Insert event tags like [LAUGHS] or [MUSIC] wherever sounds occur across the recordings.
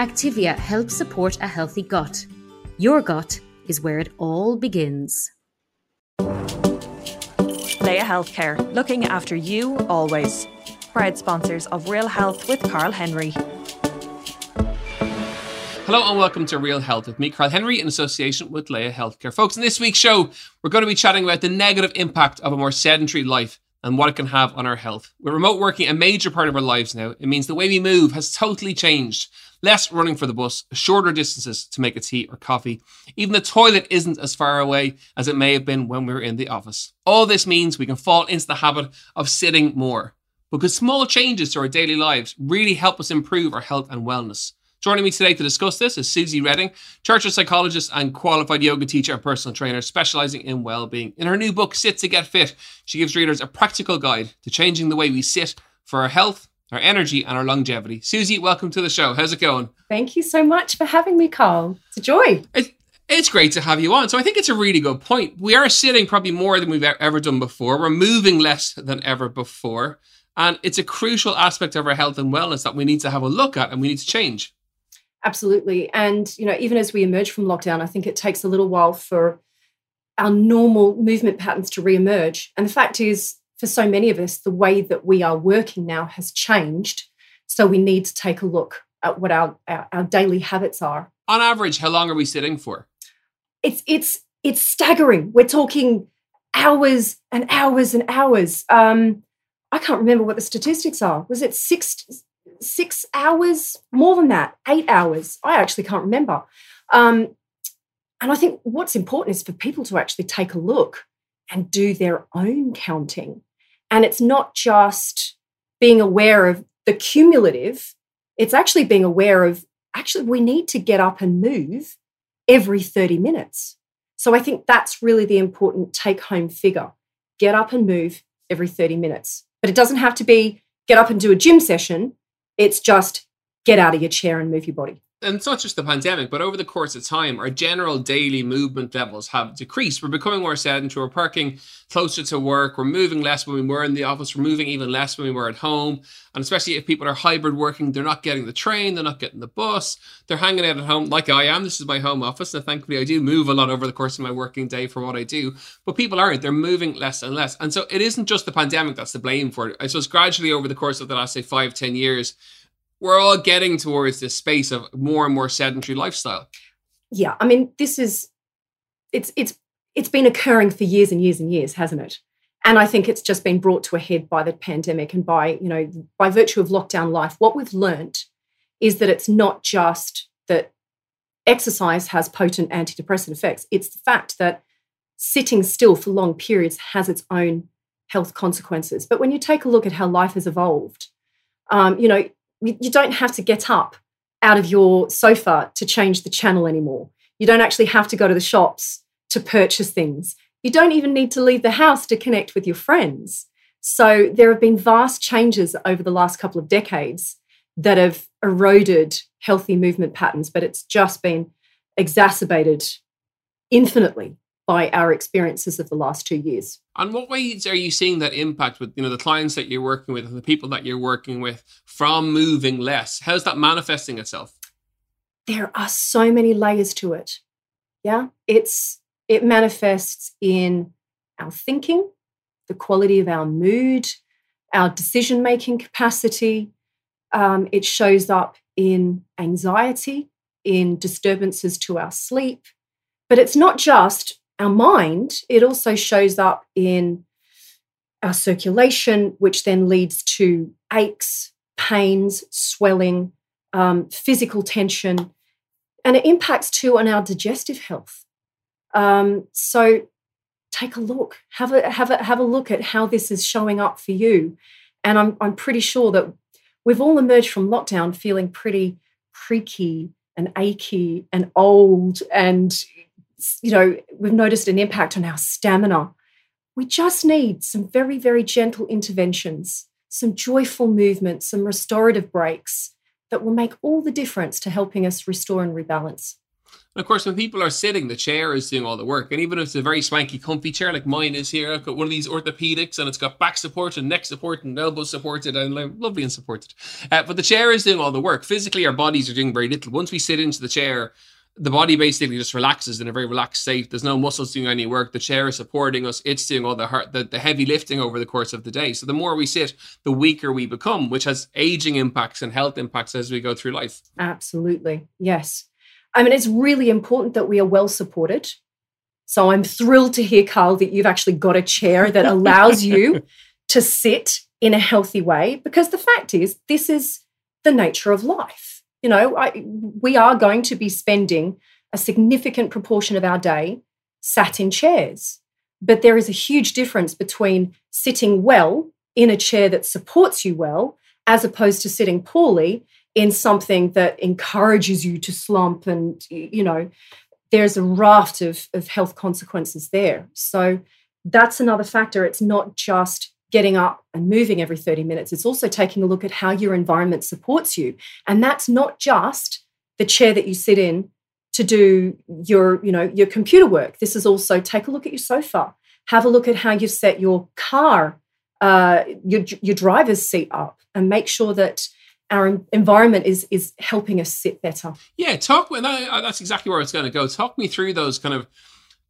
Activia helps support a healthy gut. Your gut is where it all begins. Laya Healthcare, looking after you always. Proud sponsors of Real Health with Karl Henry. Hello and welcome to Real Health with me, Karl Henry, in association with Laya Healthcare. Folks, in this week's show, we're going to be chatting about the negative impact of a more sedentary life and what it can have on our health. With remote working a major part of our lives now, it means the way we move has totally changed. Less running for the bus, shorter distances to make a tea or coffee. Even the toilet isn't as far away as it may have been when we were in the office. All this means we can fall into the habit of sitting more. Because small changes to our daily lives really help us improve our health and wellness. Joining me today to discuss this is Suzy Reading, chartered psychologist and qualified yoga teacher and personal trainer specializing in well-being. In her new book, Sit to Get Fit, she gives readers a practical guide to changing the way we sit for our health, our energy, and our longevity. Suzy, welcome to the show. How's it going? Thank you so much for having me, Karl. It's a joy. It, it's great to have you on. So I think it's a really good point. We are sitting probably more than we've ever done before. We're moving less than ever before. And it's a crucial aspect of our health and wellness that we need to have a look at and we need to change. Absolutely. And, you know, even as we emerge from lockdown, I think it takes a little while for our normal movement patterns to re-emerge. And the fact is, for so many of us, the way that we are working now has changed. So we need to take a look at what our, our, our daily habits are. On average, how long are we sitting for? It's it's it's staggering. We're talking hours and hours and hours. Um, I can't remember what the statistics are. Was it six six hours? More than that, eight hours. I actually can't remember. Um, and I think what's important is for people to actually take a look and do their own counting. And it's not just being aware of the cumulative, it's actually being aware of actually, we need to get up and move every 30 minutes. So I think that's really the important take home figure get up and move every 30 minutes. But it doesn't have to be get up and do a gym session, it's just get out of your chair and move your body and it's not just the pandemic, but over the course of time, our general daily movement levels have decreased. We're becoming more sedentary. We're parking closer to work. We're moving less when we were in the office. We're moving even less when we were at home. And especially if people are hybrid working, they're not getting the train, they're not getting the bus, they're hanging out at home like I am. This is my home office. And thankfully, I do move a lot over the course of my working day for what I do. But people aren't. They're moving less and less. And so it isn't just the pandemic that's to blame for it. I suppose gradually over the course of the last, say, five, ten years, we're all getting towards this space of more and more sedentary lifestyle. Yeah, I mean, this is it's it's it's been occurring for years and years and years, hasn't it? And I think it's just been brought to a head by the pandemic and by, you know, by virtue of lockdown life. What we've learned is that it's not just that exercise has potent antidepressant effects, it's the fact that sitting still for long periods has its own health consequences. But when you take a look at how life has evolved, um, you know, you don't have to get up out of your sofa to change the channel anymore. You don't actually have to go to the shops to purchase things. You don't even need to leave the house to connect with your friends. So there have been vast changes over the last couple of decades that have eroded healthy movement patterns, but it's just been exacerbated infinitely by our experiences of the last two years. And what ways are you seeing that impact with you know the clients that you're working with and the people that you're working with from moving less? How's that manifesting itself? There are so many layers to it. Yeah, it's it manifests in our thinking, the quality of our mood, our decision making capacity. Um, it shows up in anxiety, in disturbances to our sleep. But it's not just our mind, it also shows up in our circulation, which then leads to aches, pains, swelling, um, physical tension, and it impacts too on our digestive health. Um, so take a look, have a have a have a look at how this is showing up for you, and I'm I'm pretty sure that we've all emerged from lockdown feeling pretty creaky and achy and old and you know we've noticed an impact on our stamina we just need some very very gentle interventions some joyful movements some restorative breaks that will make all the difference to helping us restore and rebalance and of course, when people are sitting, the chair is doing all the work. And even if it's a very swanky, comfy chair like mine is here, I've got one of these orthopedics and it's got back support and neck support and elbow supported and lovely and supported. Uh, but the chair is doing all the work. Physically, our bodies are doing very little. Once we sit into the chair, the body basically just relaxes in a very relaxed state. There's no muscles doing any work. The chair is supporting us. It's doing all the heart, the, the heavy lifting over the course of the day. So the more we sit, the weaker we become, which has aging impacts and health impacts as we go through life. Absolutely. Yes. I mean, it's really important that we are well supported. So I'm thrilled to hear, Karl, that you've actually got a chair that allows [LAUGHS] you to sit in a healthy way because the fact is, this is the nature of life. You know, I, we are going to be spending a significant proportion of our day sat in chairs. But there is a huge difference between sitting well in a chair that supports you well as opposed to sitting poorly in something that encourages you to slump and you know there's a raft of, of health consequences there so that's another factor it's not just getting up and moving every 30 minutes it's also taking a look at how your environment supports you and that's not just the chair that you sit in to do your you know your computer work this is also take a look at your sofa have a look at how you've set your car uh, your, your driver's seat up and make sure that our environment is is helping us sit better. Yeah, talk. That's exactly where it's going to go. Talk me through those kind of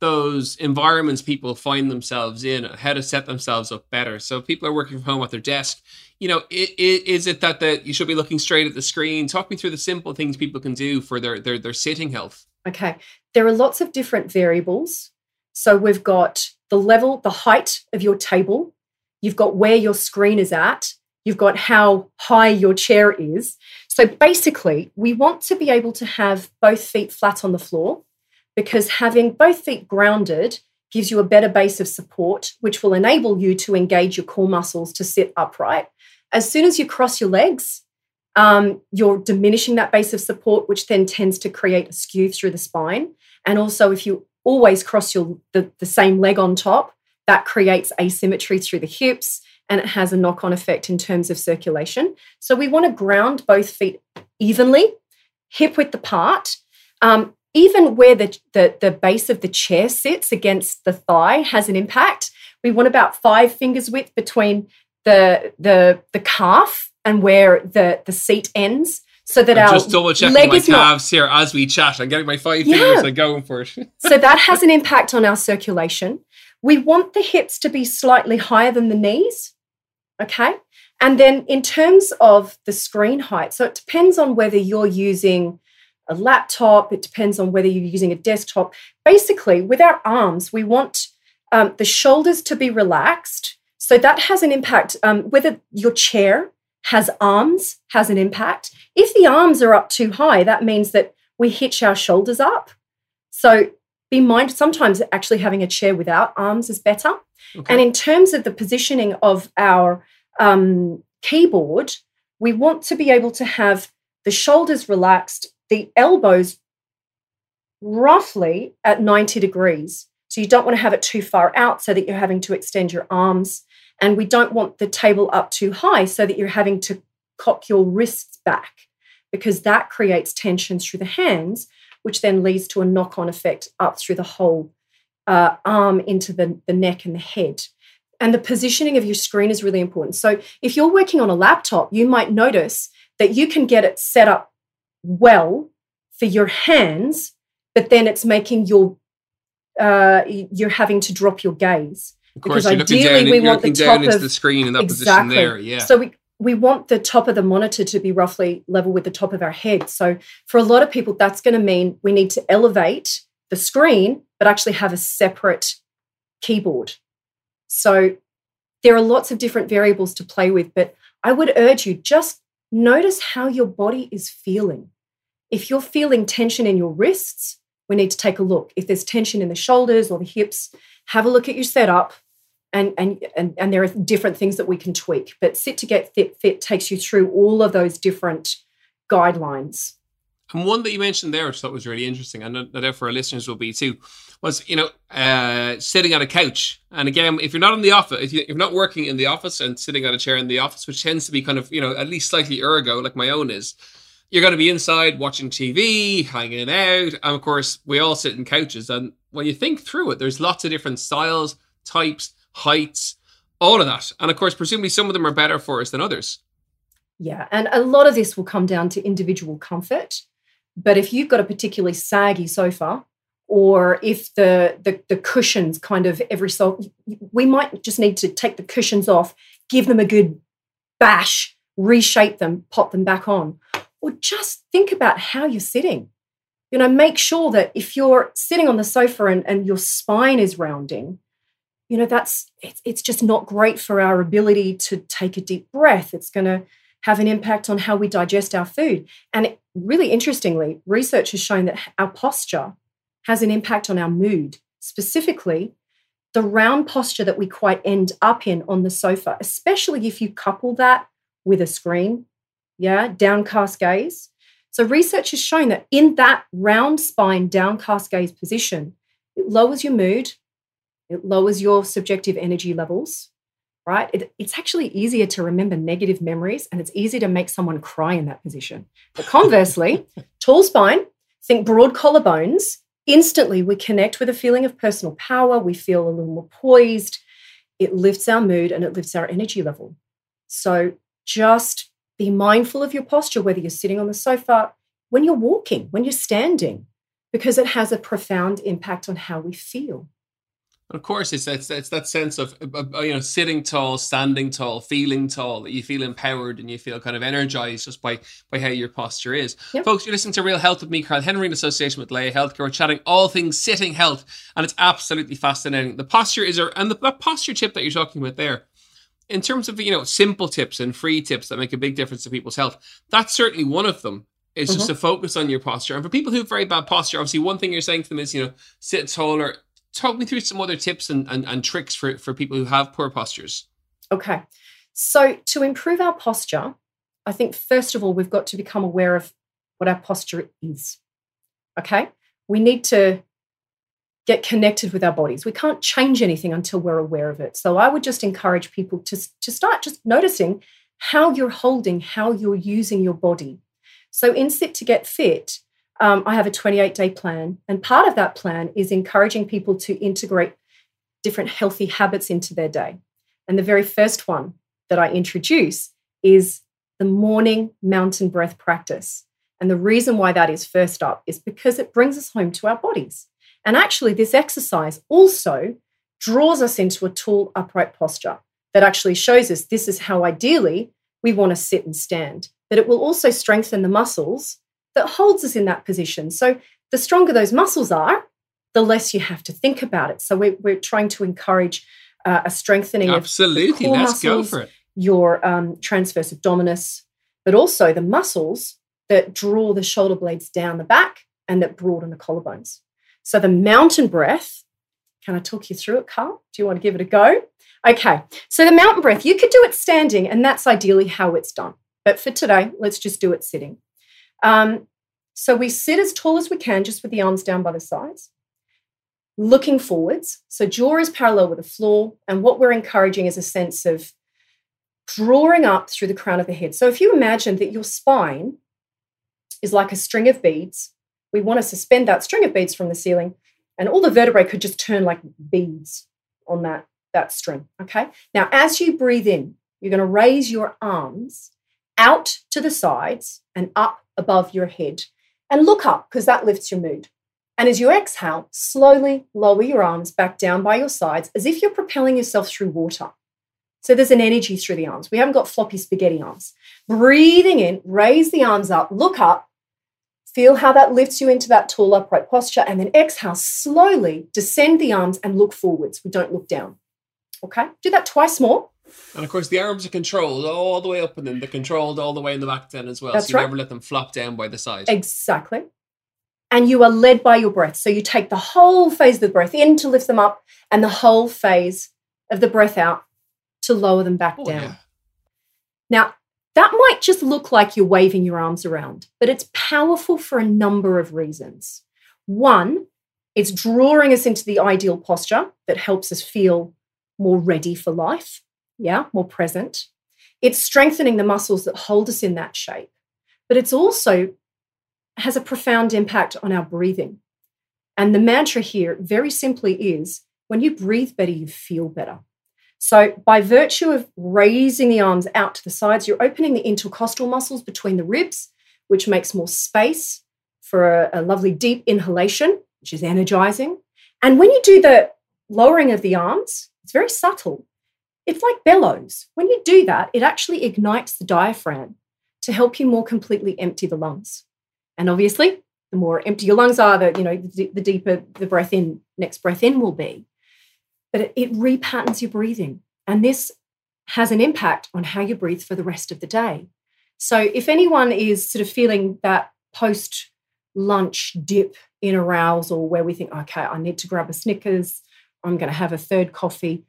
those environments people find themselves in, how to set themselves up better. So if people are working from home at their desk. You know, it, it, is it that that you should be looking straight at the screen? Talk me through the simple things people can do for their their their sitting health. Okay, there are lots of different variables. So we've got the level, the height of your table. You've got where your screen is at you've got how high your chair is. So basically, we want to be able to have both feet flat on the floor because having both feet grounded gives you a better base of support, which will enable you to engage your core muscles to sit upright. As soon as you cross your legs, um, you're diminishing that base of support, which then tends to create a skew through the spine. And also, if you always cross your the, the same leg on top, that creates asymmetry through the hips and it has a knock on effect in terms of circulation. So we want to ground both feet evenly, hip width apart. Um, even where the, the, the base of the chair sits against the thigh has an impact. We want about five fingers width between the, the, the calf and where the, the seat ends so that I'm our just double checking leg my is not calves here as we chat. I'm getting my five Yeah. fingers and going for it. [LAUGHS] so that has an impact on our circulation. We want the hips to be slightly higher than the knees. Okay. And then in terms of the screen height, so it depends on whether you're using a laptop, it depends on whether you're using a desktop. Basically, with our arms, we want um, the shoulders to be relaxed. So that has an impact. Um, whether your chair has arms has an impact. If the arms are up too high, that means that we hitch our shoulders up. So be mindful, sometimes actually having a chair without arms is better. Okay. And in terms of the positioning of our um, keyboard, we want to be able to have the shoulders relaxed, the elbows roughly at 90 degrees. So you don't want to have it too far out so that you're having to extend your arms. And we don't want the table up too high so that you're having to cock your wrists back because that creates tension through the hands, which then leads to a knock on effect up through the whole uh, arm into the, the neck and the head. And the positioning of your screen is really important. So if you're working on a laptop, you might notice that you can get it set up well for your hands, but then it's making your uh, you're having to drop your gaze. Of course, Because you're ideally down, we want the top of- the screen in that position Exactly. there. Yeah. So we we want the top of the monitor to be roughly level with the top of our head. So for a lot of people, that's going to mean we need to elevate the screen, but actually have a separate keyboard. So there are lots of different variables to play with, but I would urge you just notice how your body is feeling. If you're feeling tension in your wrists, we need to take a look. If there's tension in the shoulders or the hips, have a look at your setup. And, and, and, and there are different things that we can tweak. But Sit to Get Fit Fit takes you through all of those different guidelines. And one that you mentioned there, which I thought was really interesting, and doubt for our listeners will be too, was you know uh, sitting on a couch. And again, if you're not in the office, if you're not working in the office and sitting on a chair in the office, which tends to be kind of you know at least slightly ergo, like my own is, you're going to be inside watching TV, hanging out, and of course we all sit in couches. And when you think through it, there's lots of different styles, types, heights, all of that. And of course, presumably some of them are better for us than others. Yeah, and a lot of this will come down to individual comfort. But if you've got a particularly saggy sofa, or if the, the, the cushions kind of every so we might just need to take the cushions off, give them a good bash, reshape them, pop them back on, or just think about how you're sitting. You know, make sure that if you're sitting on the sofa and, and your spine is rounding, you know, that's it's, it's just not great for our ability to take a deep breath. It's going to have an impact on how we digest our food. And really interestingly, research has shown that our posture has an impact on our mood, specifically the round posture that we quite end up in on the sofa, especially if you couple that with a screen, yeah, downcast gaze. So, research has shown that in that round spine, downcast gaze position, it lowers your mood, it lowers your subjective energy levels, right? It, it's actually easier to remember negative memories and it's easier to make someone cry in that position. But conversely, [LAUGHS] tall spine, think broad collarbones, instantly we connect with a feeling of personal power. We feel a little more poised. It lifts our mood and it lifts our energy level. So just be mindful of your posture, whether you're sitting on the sofa, when you're walking, when you're standing, because it has a profound impact on how we feel. Of course, it's, it's, it's that sense of you know sitting tall, standing tall, feeling tall. That you feel empowered and you feel kind of energized just by by how your posture is. Yep. Folks, you're listening to Real Health with me, Karl Henry, in association with Laya Healthcare. We're chatting all things sitting health, and it's absolutely fascinating. The posture is, a, and the, the posture tip that you're talking about there in terms of you know simple tips and free tips that make a big difference to people's health that's certainly one of them is mm-hmm. just to focus on your posture and for people who have very bad posture obviously one thing you're saying to them is you know sit taller talk me through some other tips and, and, and tricks for, for people who have poor postures. Okay. So, to improve our posture, I think first of all, we've got to become aware of what our posture is. Okay. We need to get connected with our bodies. We can't change anything until we're aware of it. So, I would just encourage people to, to start just noticing how you're holding, how you're using your body. So, in Sit to Get Fit, um, I have a 28 day plan. And part of that plan is encouraging people to integrate different healthy habits into their day. And the very first one that I introduce is the morning mountain breath practice. And the reason why that is first up is because it brings us home to our bodies. And actually, this exercise also draws us into a tall, upright posture that actually shows us this is how ideally we want to sit and stand. But it will also strengthen the muscles that holds us in that position. So the stronger those muscles are, the less you have to think about it. So we're, we're trying to encourage uh, a strengthening Absolutely. of Let's muscles, go for it. your um, transverse abdominis, but also the muscles that draw the shoulder blades down the back and that broaden the collarbones. So the mountain breath, can I talk you through it, Karl? Do you want to give it a go? Okay, so the mountain breath, you could do it standing, and that's ideally how it's done. But for today, let's just do it sitting. Um, so we sit as tall as we can, just with the arms down by the sides, looking forwards. So jaw is parallel with the floor. And what we're encouraging is a sense of drawing up through the crown of the head. So if you imagine that your spine is like a string of beads, we want to suspend that string of beads from the ceiling, and all the vertebrae could just turn like beads on that, that string. Okay. Now, as you breathe in, you're going to raise your arms out to the sides and up above your head. And look up because that lifts your mood. And as you exhale, slowly lower your arms back down by your sides as if you're propelling yourself through water. So there's an energy through the arms. We haven't got floppy spaghetti arms. Breathing in, raise the arms up, look up, feel how that lifts you into that tall, upright posture, and then exhale, slowly descend the arms and look forwards. We don't look down. Okay, do that twice more. And of course, the arms are controlled all the way up, and then they're controlled all the way in the back then as well. That's so you right. never let them flop down by the side. Exactly. And you are led by your breath. So you take the whole phase of the breath in to lift them up, and the whole phase of the breath out to lower them back Oh, down. yeah. Now, That might just look like you're waving your arms around, but it's powerful for a number of reasons. One, it's drawing us into the ideal posture that helps us feel more ready for life, yeah, more present. It's strengthening the muscles that hold us in that shape, but it's also has a profound impact on our breathing. And the mantra here, very simply, is when you breathe better, you feel better. So, by virtue of raising the arms out to the sides, you're opening the intercostal muscles between the ribs, which makes more space for a, a lovely deep inhalation, which is energizing. And when you do the lowering of the arms, it's very subtle. It's like bellows. When you do that, it actually ignites the diaphragm to help you more completely empty the lungs. And obviously, the more empty your lungs are, the you know the, the deeper the breath in next breath in will be but it, it repatterns your breathing. And this has an impact on how you breathe for the rest of the day. So if anyone is sort of feeling that post lunch dip in arousal where we think, okay, I need to grab a Snickers, I'm going to have a third coffee,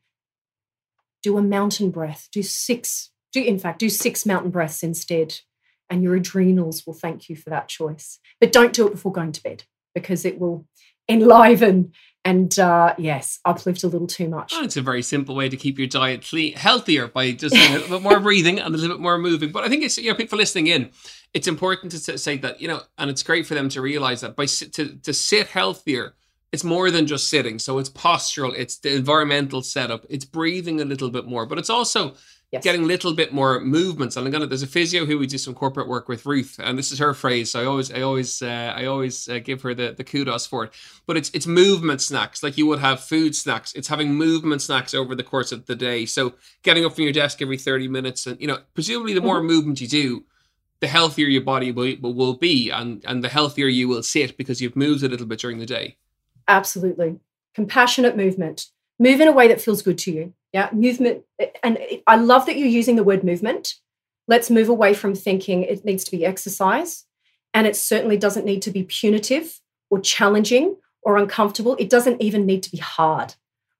do a mountain breath, do six, do in fact, do six mountain breaths instead. And your adrenals will thank you for that choice. But don't do it before going to bed because it will enliven and uh, yes, uplift a little too much. Oh, it's a very simple way to keep your diet clean, healthier by just a little bit more [LAUGHS] breathing and a little bit more moving. But I think it's you know people listening in, it's important to say that you know, and it's great for them to realize that by to to sit healthier, it's more than just sitting. So it's postural, it's the environmental setup, it's breathing a little bit more, but it's also Yes. getting a little bit more movements. And I'm gonna there's a physio who we do some corporate work with, Ruth, and this is her phrase. So I always I always uh, I always uh, give her the, the kudos for it. But it's it's movement snacks like you would have food snacks. It's having movement snacks over the course of the day. So getting up from your desk every 30 minutes, and you know presumably the more mm-hmm. movement you do, the healthier your body will, will be, and and the healthier you will sit because you've moved a little bit during the day. Absolutely, compassionate movement. Move in a way that feels good to you yeah, movement. And I love that you're using the word movement. Let's move away from thinking it needs to be exercise. And it certainly doesn't need to be punitive or challenging or uncomfortable. It doesn't even need to be hard.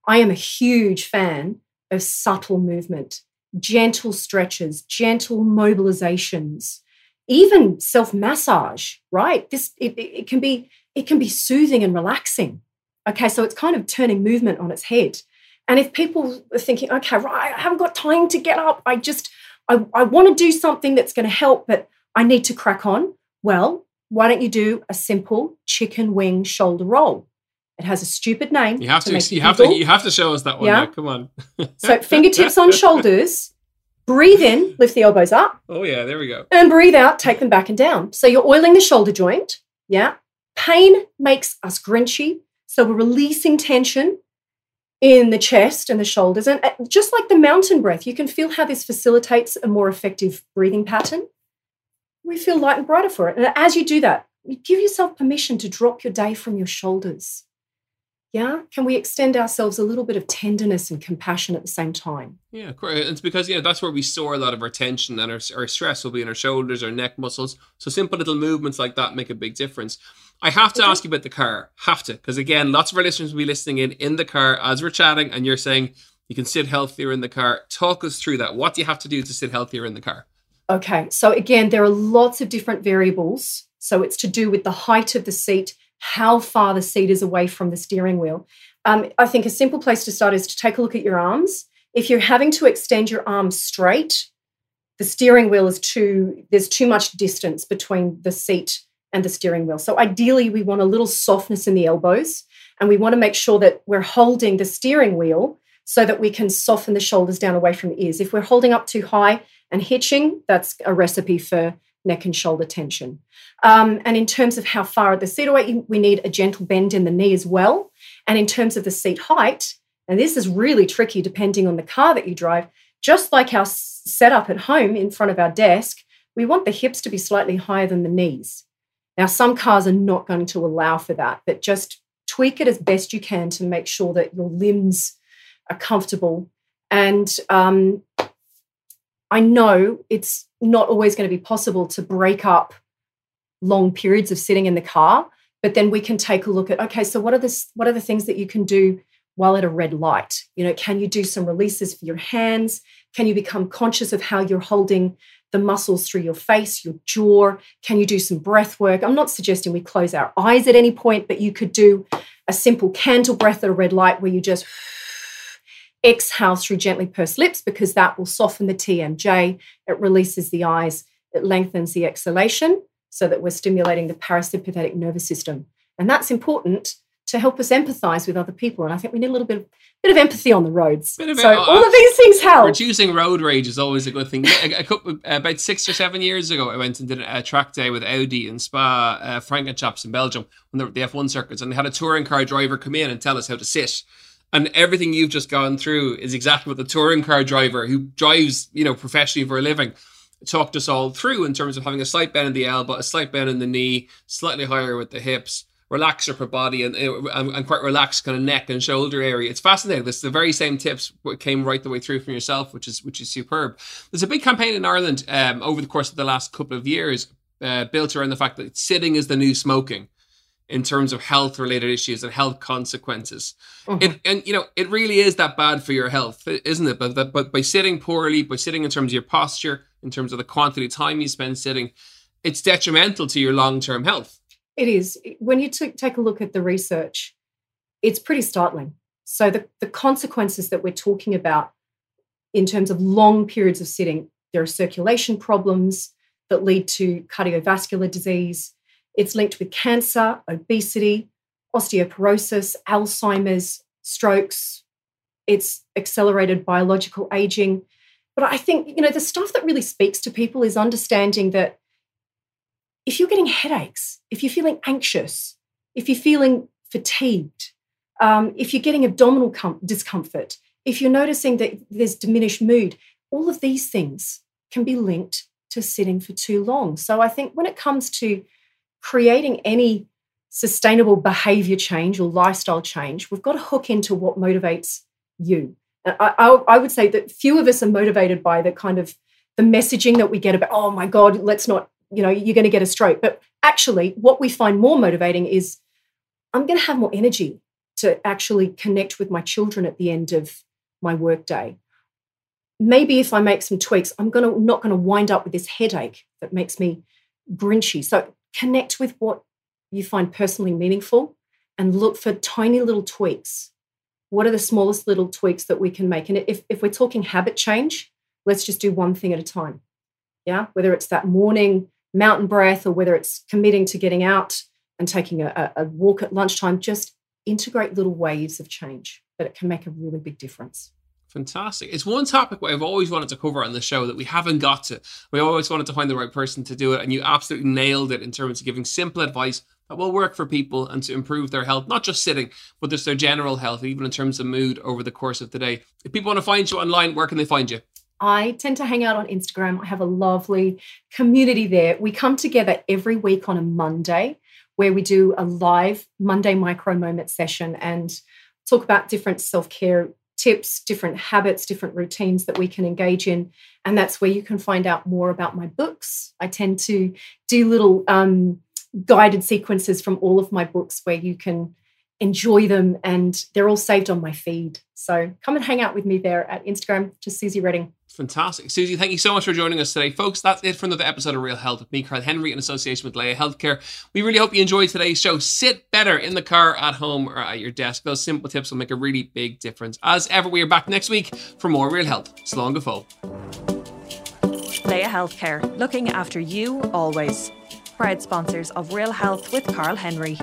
I am a huge fan of subtle movement, gentle stretches, gentle mobilizations, even self massage, right? This it, it can be it can be soothing and relaxing. Okay, so it's kind of turning movement on its head. And if people are thinking, okay, right, I haven't got time to get up, I just, I, I want to do something that's going to help, but I need to crack on. Well, why don't you do a simple chicken wing shoulder roll? It has a stupid name. You have to, to you have to, you have to show us that one. Yeah, come on. so fingertips on [LAUGHS] shoulders. Breathe in, lift the elbows up. Oh yeah, there we go. And breathe out, take them back and down. So you're oiling the shoulder joint. Yeah. Pain makes us grinchy. So we're releasing tension in the chest and the shoulders. And uh, just like the mountain breath, you can feel how this facilitates a more effective breathing pattern. We feel light and brighter for it. And as you do that, you give yourself permission to drop your day from your shoulders. Yeah. Can we extend ourselves a little bit of tenderness and compassion at the same time? Yeah, of course it's because yeah, that's where we store a lot of our tension and our, our stress will be in our shoulders, our neck muscles. So simple little movements like that make a big difference. I have to ask you about the car. Have to, because again, lots of our listeners will be listening in in the car as we're chatting, and you're saying you can sit healthier in the car. Talk us through that. What do you have to do to sit healthier in the car? Okay, so again, there are lots of different variables. So it's to do with the height of the seat, how far the seat is away from the steering wheel. Um, I think a simple place to start is to take a look at your arms. If you're having to extend your arms straight, the steering wheel is too, there's too much distance between the seat and the steering wheel. So ideally, we want a little softness in the elbows, and we want to make sure that we're holding the steering wheel so that we can soften the shoulders down away from the ears. If we're holding up too high and hitching, that's a recipe for neck and shoulder tension. Um, and in terms of how far at the seat away, we need a gentle bend in the knee as well. And in terms of the seat height, and this is really tricky depending on the car that you drive, just like our setup at home in front of our desk, we want the hips to be slightly higher than the knees. Now, some cars are not going to allow for that, but just tweak it as best you can to make sure that your limbs are comfortable. And um, I know it's not always going to be possible to break up long periods of sitting in the car, but then we can take a look at okay, so what are the what are the things that you can do while at a red light? You know, can you do some releases for your hands? Can you become conscious of how you're holding the muscles through your face, your jaw? Can you do some breath work? I'm not suggesting we close our eyes at any point, but you could do a simple candle breath at a red light where you just exhale through gently pursed lips because that will soften the TMJ. It releases the eyes, it lengthens the exhalation so that we're stimulating the parasympathetic nervous system. And that's important to help us empathize with other people. And I think we need a little bit of bit of empathy on the roads. so all of these things help. Reducing road rage is always a good thing. a, a couple, about six or seven years ago, I went and did a track day with Audi in Spa uh, in Belgium when they were the F1 circuits, and they had a touring car driver come in and tell us how to sit. And everything you've just gone through is exactly what the touring car driver who drives, you know, professionally for a living talked us all through in terms of having a slight bend in the elbow, a slight bend in the knee, slightly higher with the hips, relax your upper body and, and, and quite relaxed kind of neck and shoulder area. It's fascinating. This the very same tips came right the way through from yourself, which is which is superb. There's a big campaign in Ireland um, over the course of the last couple of years uh, built around the fact that sitting is the new smoking in terms of health related issues and health consequences. Mm-hmm. It, and you know, it really is that bad for your health, isn't it? But that, but by sitting poorly, by sitting in terms of your posture, in terms of the quantity of time you spend sitting, it's detrimental to your long term health. It is. When you t- take a look at the research, it's pretty startling. So the, the consequences that we're talking about in terms of long periods of sitting, there are circulation problems that lead to cardiovascular disease it's linked with cancer, obesity, osteoporosis, Alzheimer's, strokes. It's accelerated biological aging. But I think, you know, the stuff that really speaks to people is understanding that if you're getting headaches, if you're feeling anxious, if you're feeling fatigued, um, if you're getting abdominal com- discomfort, if you're noticing that there's diminished mood, all of these things can be linked to sitting for too long. So I think when it comes to creating any sustainable behavior change or lifestyle change, we've got to hook into what motivates you. I, I, I, would say that few of us are motivated by the kind of the messaging that we get about, oh my God, let's not, you know, you're going to get a stroke. But actually, what we find more motivating is I'm going to have more energy to actually connect with my children at the end of my workday. Maybe if I make some tweaks, I'm going to not going to wind up with this headache that makes me grinchy. So connect with what you find personally meaningful and look for tiny little tweaks. What are the smallest little tweaks that we can make? And if, if we're talking habit change, let's just do one thing at a time. Yeah. Whether it's that morning mountain breath or whether it's committing to getting out and taking a, a walk at lunchtime, just integrate little waves of change but it can make a really big difference. Fantastic. It's one topic I've always wanted to cover on the show that we haven't got to. We always wanted to find the right person to do it, and you absolutely nailed it in terms of giving simple advice that will work for people and to improve their health, not just sitting, but just their general health, even in terms of mood over the course of the day. If people want to find you online, where can they find you? I tend to hang out on Instagram. I have a lovely community there. We come together every week on a Monday where we do a live Monday micro moment session and talk about different self care tips, different habits, different routines that we can engage in. And that's where you can find out more about my books. I tend to do little um, guided sequences from all of my books where you can enjoy them and they're all saved on my feed. So come and hang out with me there at Instagram, just Suzy Reading. Fantastic. Suzy, thank you so much for joining us today. Folks, that's it for another episode of Real Health with me, Karl Henry, in association with Laya Healthcare. We really hope you enjoyed today's show. Sit better in the car, at home, or at your desk. Those simple tips will make a really big difference. As ever, we are back next week for more Real Health. Slán go. Laya Healthcare, looking after you always. Proud sponsors of Real Health with Karl Henry.